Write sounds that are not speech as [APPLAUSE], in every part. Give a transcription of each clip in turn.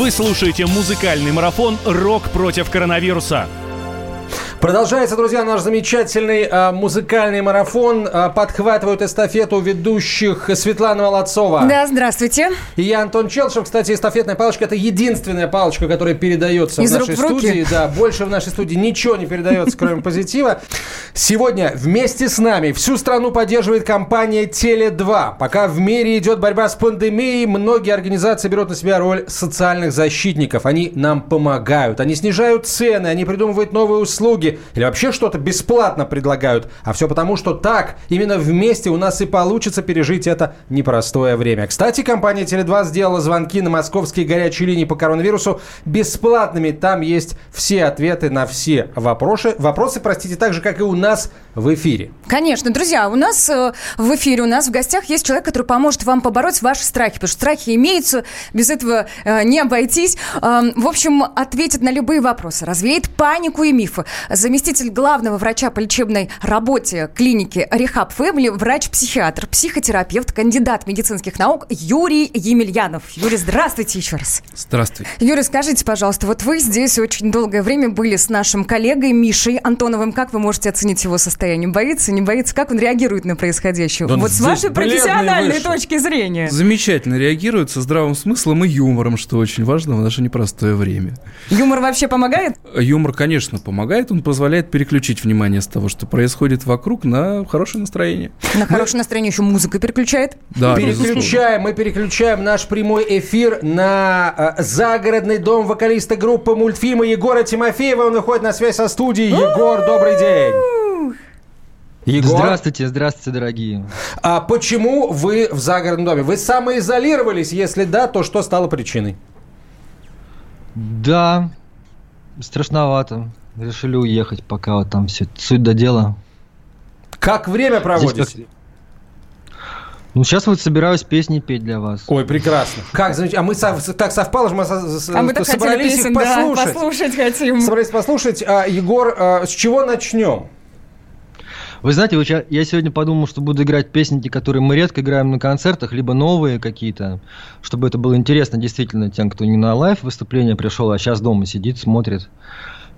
Вы слушаете музыкальный марафон «Рок против коронавируса». Продолжается, друзья, наш замечательный э, музыкальный марафон. Э, подхватывают эстафету ведущих Светлана Молодцова. Да, здравствуйте. И я Антон Челшев. Кстати, эстафетная палочка – это единственная палочка, которая передается Из в нашей рук в руки? студии. Да, больше в нашей студии ничего не передается, кроме [LAUGHS] позитива. Сегодня вместе с нами всю страну поддерживает компания Теле2. Пока в мире идет борьба с пандемией, многие организации берут на себя роль социальных защитников. Они нам помогают, они снижают цены, они придумывают новые услуги или вообще что-то бесплатно предлагают. А все потому, что так, именно вместе у нас и получится пережить это непростое время. Кстати, компания Теле2 сделала звонки на московские горячие линии по коронавирусу бесплатными. Там есть все ответы на все вопросы, вопросы, простите, так же, как и у нас в эфире. Конечно, друзья, у нас э, в эфире, у нас в гостях есть человек, который поможет вам побороть ваши страхи, потому что страхи имеются, без этого э, не обойтись. Э, в общем, ответит на любые вопросы, развеет панику и мифы. Заместитель главного врача по лечебной работе клиники Рехаб Фэмили, врач-психиатр, психотерапевт, кандидат медицинских наук Юрий Емельянов. Юрий, здравствуйте еще раз. Здравствуйте. Юрий, скажите, пожалуйста, вот вы здесь очень долгое время были с нашим коллегой Мишей Антоновым. Как вы можете оценить его состояние? Боится, не боится? Как он реагирует на происходящее? Да вот с вашей профессиональной вышел. точки зрения. Замечательно реагирует со здравым смыслом и юмором, что очень важно в наше непростое время. Юмор вообще помогает? Юмор, конечно, помогает, он позволяет переключить внимание с того, что происходит вокруг, на хорошее настроение. На хорошее настроение еще музыка переключает. Да. Переключаем, мы переключаем наш прямой эфир на э, загородный дом вокалиста группы мультфильма Егора Тимофеева. Он выходит на связь со студией. Егор, добрый день. Егор, Здравствуйте, здравствуйте, дорогие. а почему вы в загородном доме? Вы самоизолировались? Если да, то что стало причиной? Да, страшновато. Решили уехать, пока вот там все суть до дела. Как время Здесь проводите? как- Ну, сейчас вот собираюсь песни петь для вас. Ой, прекрасно. Как замечательно. А мы сов- так совпало, что мы со- А мы так собрались песен, их да, послушать. послушать хотим. Собрались послушать. А, Егор, а, с чего начнем? Вы знаете, вот я, я сегодня подумал, что буду играть песенки, которые мы редко играем на концертах, либо новые какие-то, чтобы это было интересно действительно тем, кто не на live выступление пришел, а сейчас дома сидит, смотрит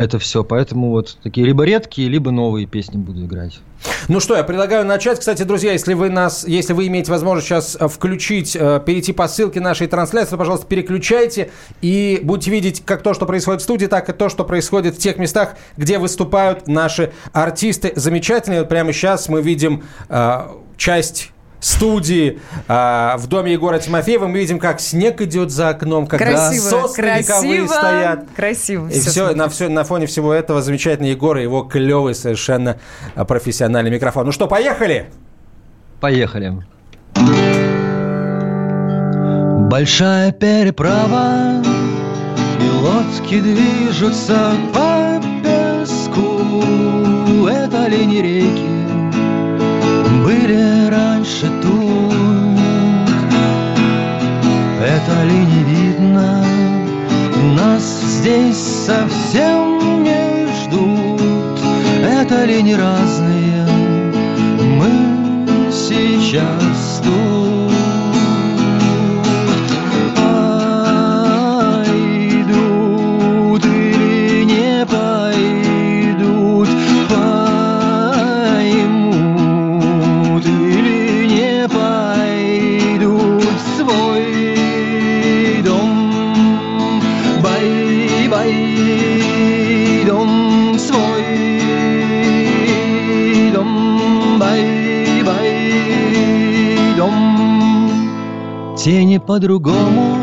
это все. Поэтому вот такие либо редкие, либо новые песни буду играть. Ну что, я предлагаю начать. Кстати, друзья, если вы нас, если вы имеете возможность сейчас э, включить, э, перейти по ссылке нашей трансляции, пожалуйста, переключайте и будете видеть как то, что происходит в студии, так и то, что происходит в тех местах, где выступают наши артисты. Замечательные. Вот прямо сейчас мы видим э, часть студии э, в доме Егора Тимофеева. Мы видим, как снег идет за окном, как Красиво, сосны вековые красиво, стоят. красиво. И все, на, все, на фоне всего этого замечательный Егор и его клевый совершенно а, профессиональный микрофон. Ну что, поехали? Поехали. Большая переправа, и лодки движутся по песку. Это ли не реки были раньше тут? Это ли не видно? Нас здесь совсем не ждут. Это ли не разные? Мы сейчас тут. По-другому,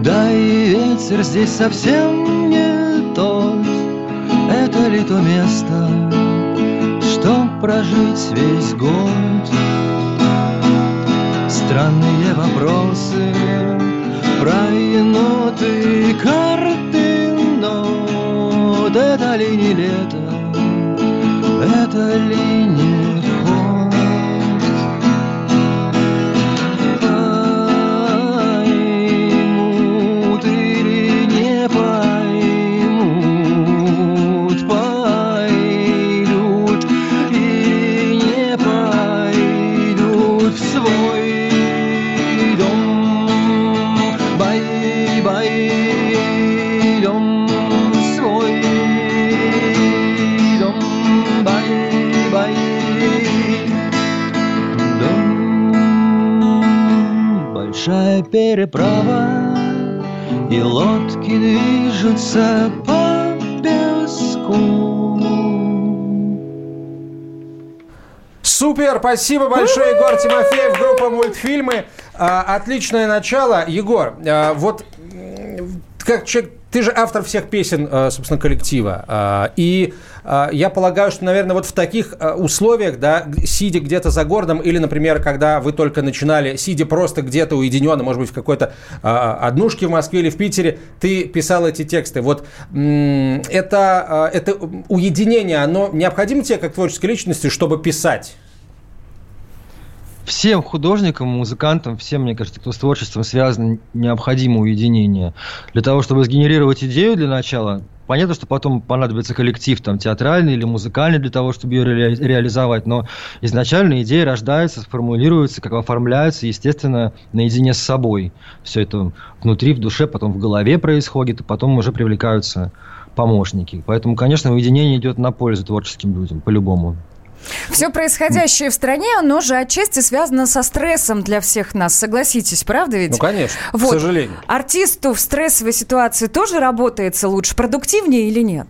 да и ветер здесь совсем не тот. Это ли то место, что прожить весь год? Странные вопросы про еноты и карты, но это ли не лето, это ли не в свой дом. Пойдем в свой дом. Бай-бай. Дом. Большая переправа, и лодки движутся по Супер, спасибо большое, Егор Тимофеев, группа мультфильмы. А, отличное начало. Егор, а, вот как человек ты же автор всех песен, э, собственно, коллектива. А, и а, я полагаю, что, наверное, вот в таких условиях, да, сидя где-то за городом, или, например, когда вы только начинали, сидя просто где-то уединенно, может быть, в какой-то а, однушке в Москве или в Питере, ты писал эти тексты. Вот это, это уединение, оно необходимо тебе как творческой личности, чтобы писать? Всем художникам, музыкантам, всем, мне кажется, кто с творчеством связан, необходимо уединение. Для того, чтобы сгенерировать идею для начала, понятно, что потом понадобится коллектив там театральный или музыкальный для того, чтобы ее ре- реализовать, но изначально идея рождается, сформулируется, как оформляется, естественно, наедине с собой. Все это внутри, в душе, потом в голове происходит, и потом уже привлекаются помощники. Поэтому, конечно, уединение идет на пользу творческим людям, по-любому. Все происходящее в стране, оно же отчасти связано со стрессом для всех нас. Согласитесь, правда ведь? Ну, конечно, вот. к сожалению. Артисту в стрессовой ситуации тоже работается лучше, продуктивнее или нет?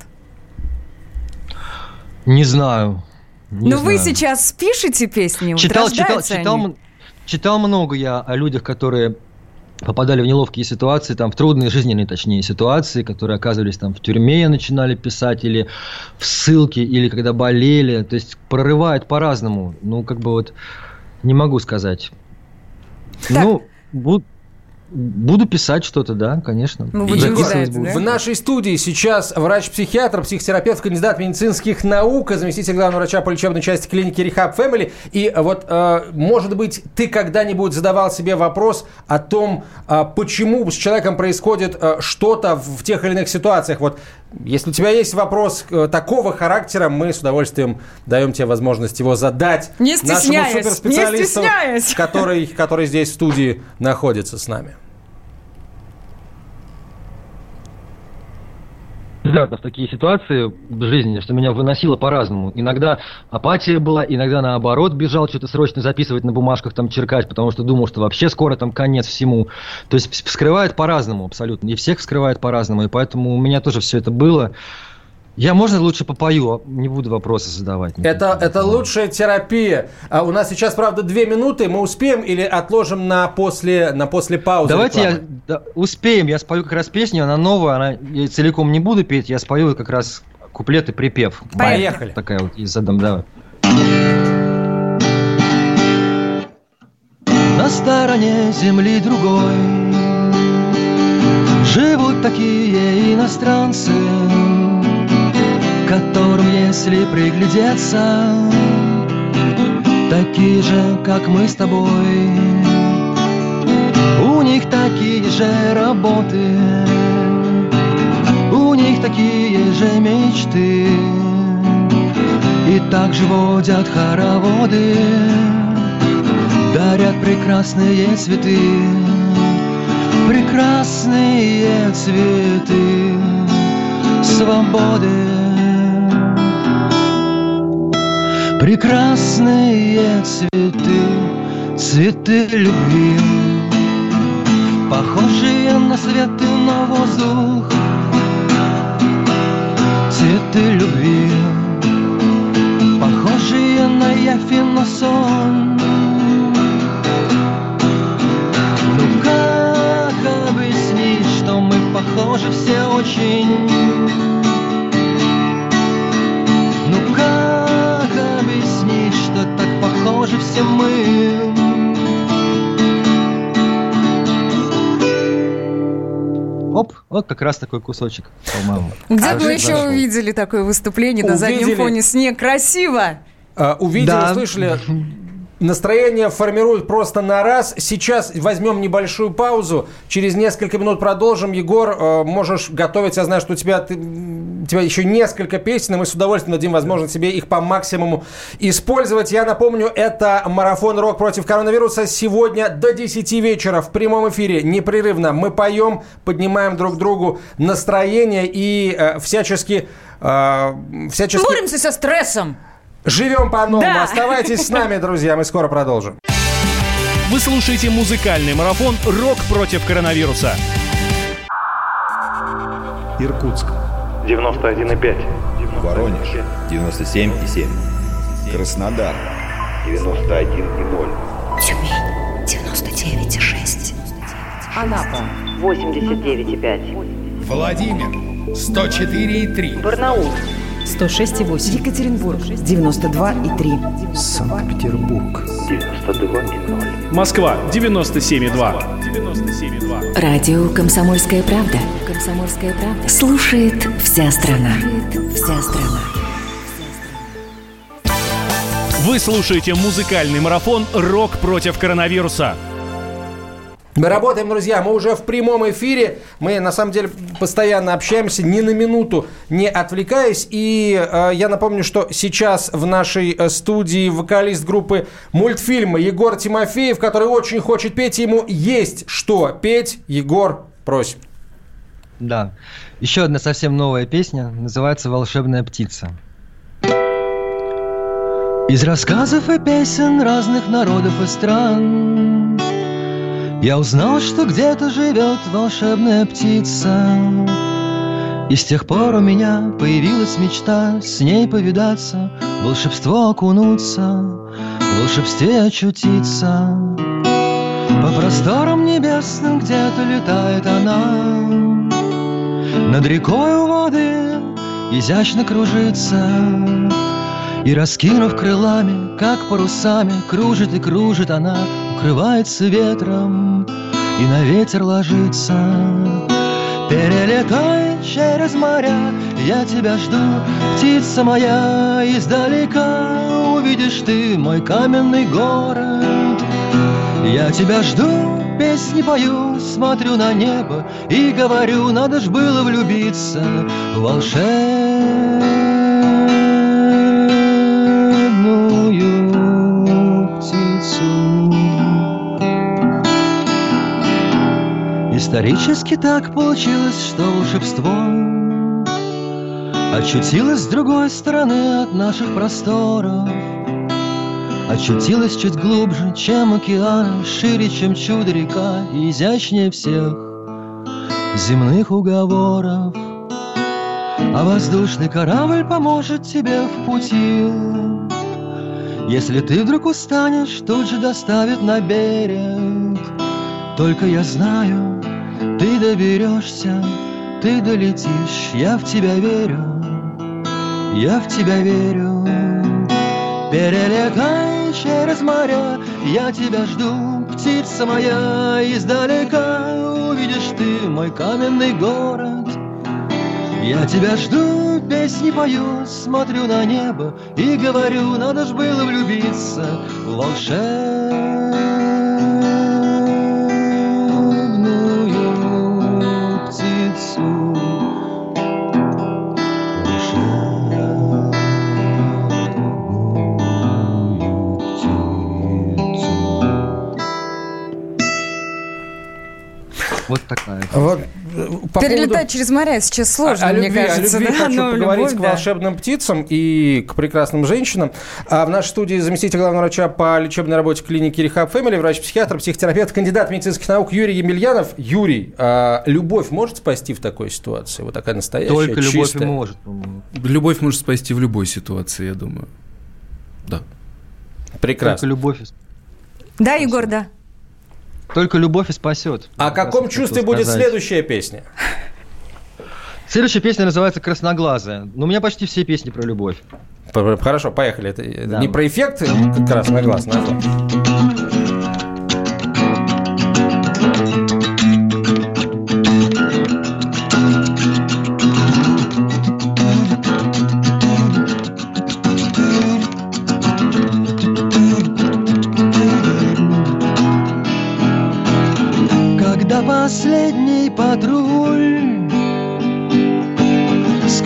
Не знаю. Не Но ну, знаю. вы сейчас пишете песни, читал, читал, читал, читал много я о людях, которые попадали в неловкие ситуации, там, в трудные жизненные, точнее, ситуации, которые оказывались там в тюрьме, начинали писать, или в ссылке, или когда болели. То есть прорывает по-разному. Ну, как бы вот не могу сказать. Так. Ну, буд, Буду писать что-то, да, конечно. Мы будем ждать, да? В нашей студии сейчас врач-психиатр, психотерапевт, кандидат медицинских наук, заместитель главного врача по лечебной части клиники Rehab Family. И вот, э, может быть, ты когда-нибудь задавал себе вопрос о том, э, почему с человеком происходит э, что-то в тех или иных ситуациях. Вот, если у тебя есть вопрос такого характера, мы с удовольствием даем тебе возможность его задать не нашему суперспециалисту, не который, который здесь в студии находится с нами. Регулярно в такие ситуации в жизни, что меня выносило по-разному. Иногда апатия была, иногда наоборот бежал что-то срочно записывать на бумажках, там черкать, потому что думал, что вообще скоро там конец всему. То есть вскрывает по-разному абсолютно. И всех вскрывает по-разному. И поэтому у меня тоже все это было. Я, можно, лучше попою, а не буду вопросы задавать. Это, это лучшая терапия. А у нас сейчас, правда, две минуты. Мы успеем или отложим на после, на после паузы? Давайте рекламы? я... Да, успеем. Я спою как раз песню, она новая, она, я целиком не буду петь, я спою как раз куплет и припев. Поехали. Такая вот и задам, давай. На стороне земли другой Живут такие иностранцы которым, если приглядеться, такие же, как мы с тобой. У них такие же работы, у них такие же мечты, и также водят хороводы, дарят прекрасные цветы, прекрасные цветы свободы. Прекрасные цветы, цветы любви Похожие на светы на воздух. Цветы любви Похожие на и на сон Ну как объяснить, что мы похожи все очень похожи все мы. Оп, вот как раз такой кусочек, по-моему. Где а бы еще зашел. увидели такое выступление увидели. на заднем фоне снег? Красиво! А, увидели, да. услышали [LAUGHS] Настроение формирует просто на раз. Сейчас возьмем небольшую паузу. Через несколько минут продолжим. Егор, э, можешь готовить. Я знаю, что у тебя, ты, у тебя еще несколько песен, и мы с удовольствием дадим возможность себе их по максимуму использовать. Я напомню, это марафон «Рок против коронавируса». Сегодня до 10 вечера в прямом эфире непрерывно мы поем, поднимаем друг другу настроение и э, всячески... Э, всячески... Боремся со стрессом. Живем по-новому. Да. Оставайтесь с нами, друзья. Мы скоро продолжим. Вы слушаете музыкальный марафон «Рок против коронавируса». Иркутск. 91,5. Воронеж. 97,7. Краснодар. 91,0. Тюмень 99,6. Анапа 89,5. Владимир. 104,3. Барнаул 106,8. Екатеринбург 92,3. Санкт-Петербург. 92,0. Москва 97,2. 97,2. Радио «Комсомольская правда». «Комсомольская правда». Слушает вся страна. Вся страна. Вы слушаете музыкальный марафон «Рок против коронавируса». Мы работаем, друзья, мы уже в прямом эфире. Мы, на самом деле, постоянно общаемся, ни на минуту не отвлекаясь. И э, я напомню, что сейчас в нашей э, студии вокалист группы мультфильма Егор Тимофеев, который очень хочет петь. Ему есть что петь. Егор, просим. Да. Еще одна совсем новая песня, называется «Волшебная птица». Из рассказов и песен разных народов и стран Я узнал, что где-то живет волшебная птица. И с тех пор у меня появилась мечта С ней повидаться, в волшебство окунуться В волшебстве очутиться. По просторам небесным где-то летает она. Над рекой у воды изящно кружится И раскинув крылами, как парусами Кружит и кружит она, укрывается ветром И на ветер ложится Перелетай через моря, я тебя жду, птица моя, издалека увидишь ты мой каменный город. Я тебя жду, песни пою, смотрю на небо и говорю, надо ж было влюбиться в волшебную Исторически так получилось, что волшебство Очутилось с другой стороны от наших просторов. Очутилась чуть глубже, чем океан Шире, чем чудо река И изящнее всех земных уговоров. А воздушный корабль поможет тебе в пути. Если ты вдруг устанешь, тут же доставит на берег. Только я знаю, ты доберешься, ты долетишь Я в тебя верю, я в тебя верю Перелетай через моря, я тебя жду, птица моя, издалека увидишь ты мой каменный город. Я тебя жду, песни пою, смотрю на небо и говорю, надо ж было влюбиться в волшебную Вот такая. Вот, э, по Перелетать через моря сейчас сложно, о, о мне любви, кажется. О любви да? хочу Ну, поговорить любовь, к да. волшебным птицам и к прекрасным женщинам. А в нашей студии заместитель главного врача по лечебной работе клиники Рехаб Фэмили, врач-психиатр, психотерапевт, кандидат медицинских наук Юрий Емельянов. Юрий, а любовь может спасти в такой ситуации? Вот такая настоящая, Только любовь и чистая. может. Любовь может спасти в любой ситуации, я думаю. Да. Только Прекрасно. любовь, и- Да, Егор, да. Только любовь и спасет. О каком чувстве будет сказать. следующая песня? Следующая песня называется «Красноглазая». Но у меня почти все песни про любовь. Хорошо, поехали. Это это Да. не про эффект э, красный глаз, назвал.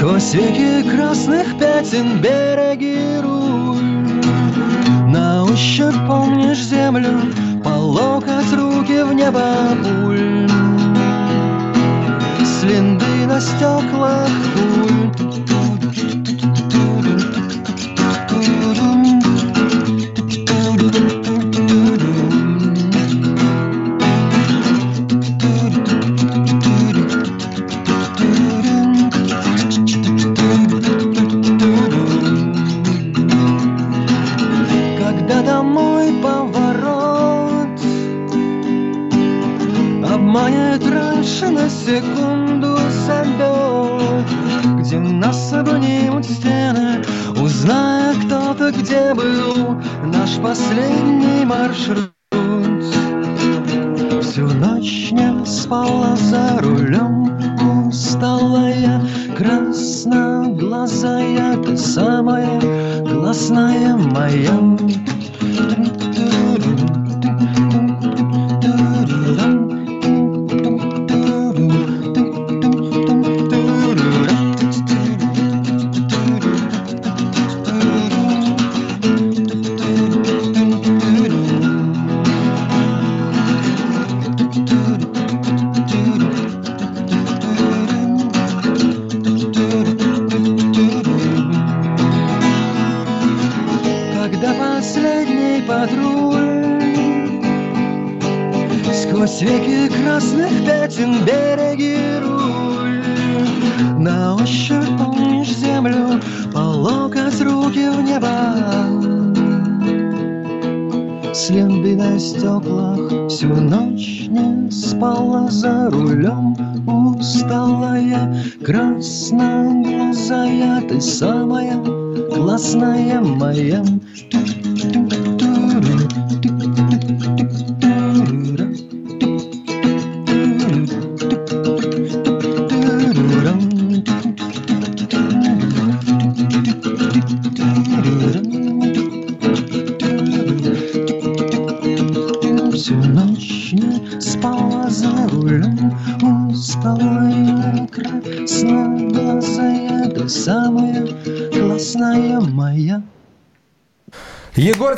Сквозь веки красных пятен береги руль. На ощупь помнишь землю По локоть руки в небо пуль. С линды на стеклах пуль на секунду забьет Где нас обнимут стены Узная кто-то, где был Наш последний маршрут. Всю ночь не спала за рулем Усталая, красноглазая Ты самая классная моя красных пятен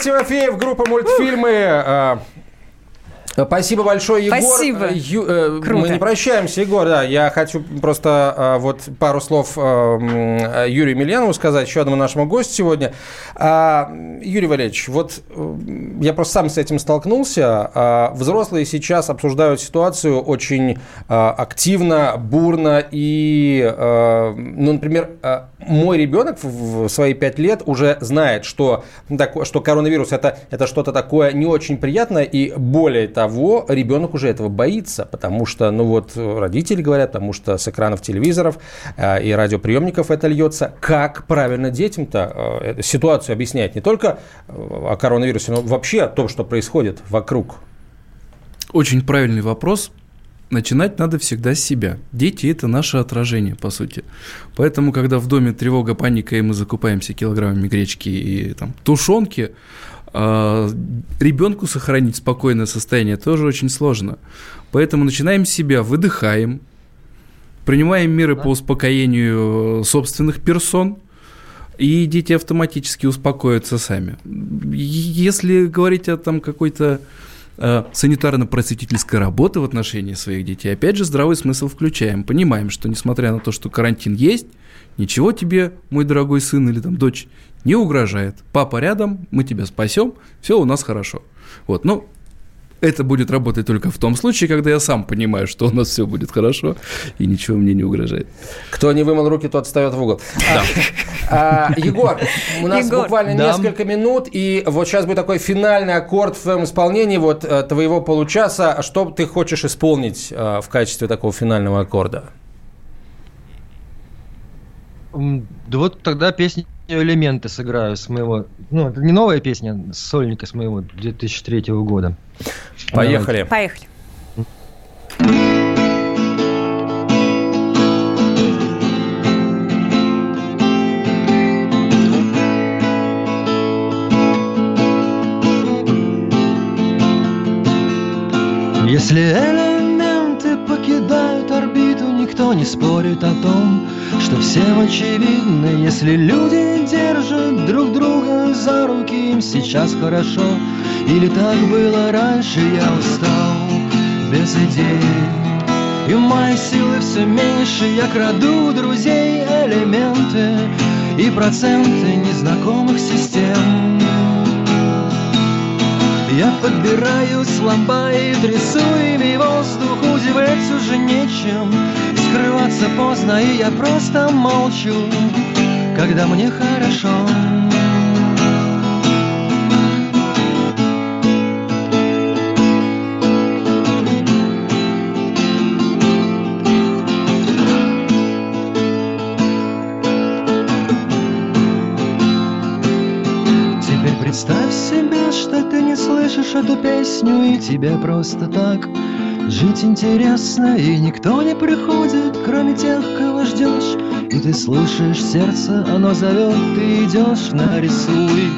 Егор Тимофеев, группа мультфильмы. Э, Спасибо большое, Егор. Спасибо. Э, Ю- э, Круто. Мы не прощаемся, Егор. Да, я хочу просто э, вот пару слов э, м, Юрию Мильянову сказать, еще одному нашему гостю сегодня. А, Юрий Валерьевич, вот э, я просто сам с этим столкнулся. А, Взрослые сейчас обсуждают ситуацию очень э, активно, бурно. И, э, ну, например, э, мой ребенок в в свои пять лет уже знает, что, что коронавирус это, это что-то такое не очень приятное, и более того, ребенок уже этого боится, потому что, ну вот, родители говорят, потому что с экранов телевизоров э, и радиоприемников это льется. Как правильно детям-то э, ситуацию объяснять? Не только э, о коронавирусе, но вообще о том, что происходит вокруг. Очень правильный вопрос. Начинать надо всегда с себя. Дети – это наше отражение, по сути. Поэтому, когда в доме тревога, паника, и мы закупаемся килограммами гречки и там, тушенки, ребенку сохранить спокойное состояние тоже очень сложно. Поэтому начинаем с себя, выдыхаем, принимаем меры по успокоению собственных персон, и дети автоматически успокоятся сами. Если говорить о там какой-то э, санитарно-просветительской работы в отношении своих детей, опять же, здравый смысл включаем. Понимаем, что несмотря на то, что карантин есть, ничего тебе, мой дорогой сын или там дочь, не угрожает. Папа рядом, мы тебя спасем, все у нас хорошо. Вот, ну, это будет работать только в том случае, когда я сам понимаю, что у нас все будет хорошо и ничего мне не угрожает. Кто не вымыл руки, тот встает в угол. А, Егор, у нас Егор. буквально Да. несколько минут, и вот сейчас будет такой финальный аккорд в твоем исполнении вот э, твоего получаса. Что ты хочешь исполнить э, в качестве такого финального аккорда? Да вот тогда песню «Элементы» сыграю с моего... Ну, это не новая песня, с сольника с моего 2003 года. Поехали. Поехали. Если элементы что всем очевидно, если люди держат друг друга за руки, им сейчас хорошо. Или так было раньше, я устал без идей. И мои силы все меньше, я краду у друзей элементы и проценты незнакомых систем. Я подбираю слова и трясу ими воздух Удивлять уже нечем Скрываться поздно, и я просто молчу, когда мне хорошо. Теперь представь себе, что ты не слышишь эту песню, и тебе просто так Жить интересно и никто не приходит, кроме тех, кого ждешь И ты слушаешь сердце, оно зовет, ты идешь, нарисуй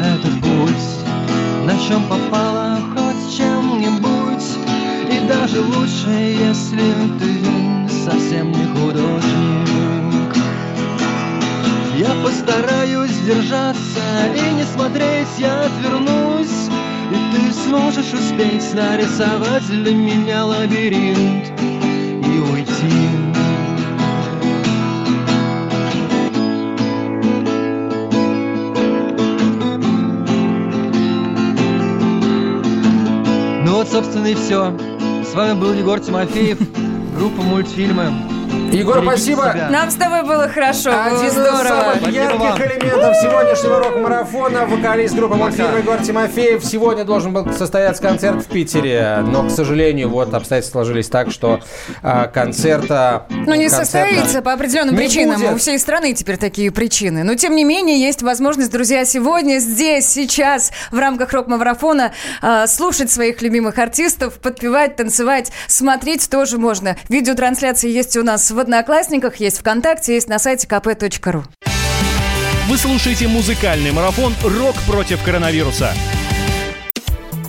этот путь На чем попало, хоть чем-нибудь. И даже лучше, если ты совсем не художник. Я постараюсь держаться и не смотреть, я ты сможешь успеть нарисовать для меня лабиринт и уйти Ну вот, собственно, и все. С вами был Егор Тимофеев, группа мультфильмы. Егор, Берегите спасибо. себя. Нам с тобой было хорошо, было Один из здорово. самых Спасибо ярких вам. элементов сегодняшнего рок-марафона вокалист группы мультфильма Егор Тимофеев. Сегодня должен был состояться концерт в Питере, но, к сожалению, вот обстоятельства сложились так, что а, концерта... Ну, не концерта состоится по определенным не причинам. будет. У всей страны теперь такие причины. Но, тем не менее, есть возможность, друзья, сегодня, здесь, сейчас, в рамках рок-марафона э, слушать своих любимых артистов, подпевать, танцевать, смотреть тоже можно. Видеотрансляции есть у нас в Одноклассниках, есть ВКонтакте, есть на сайте kp.ru. Вы слушаете музыкальный марафон «Рок против коронавируса».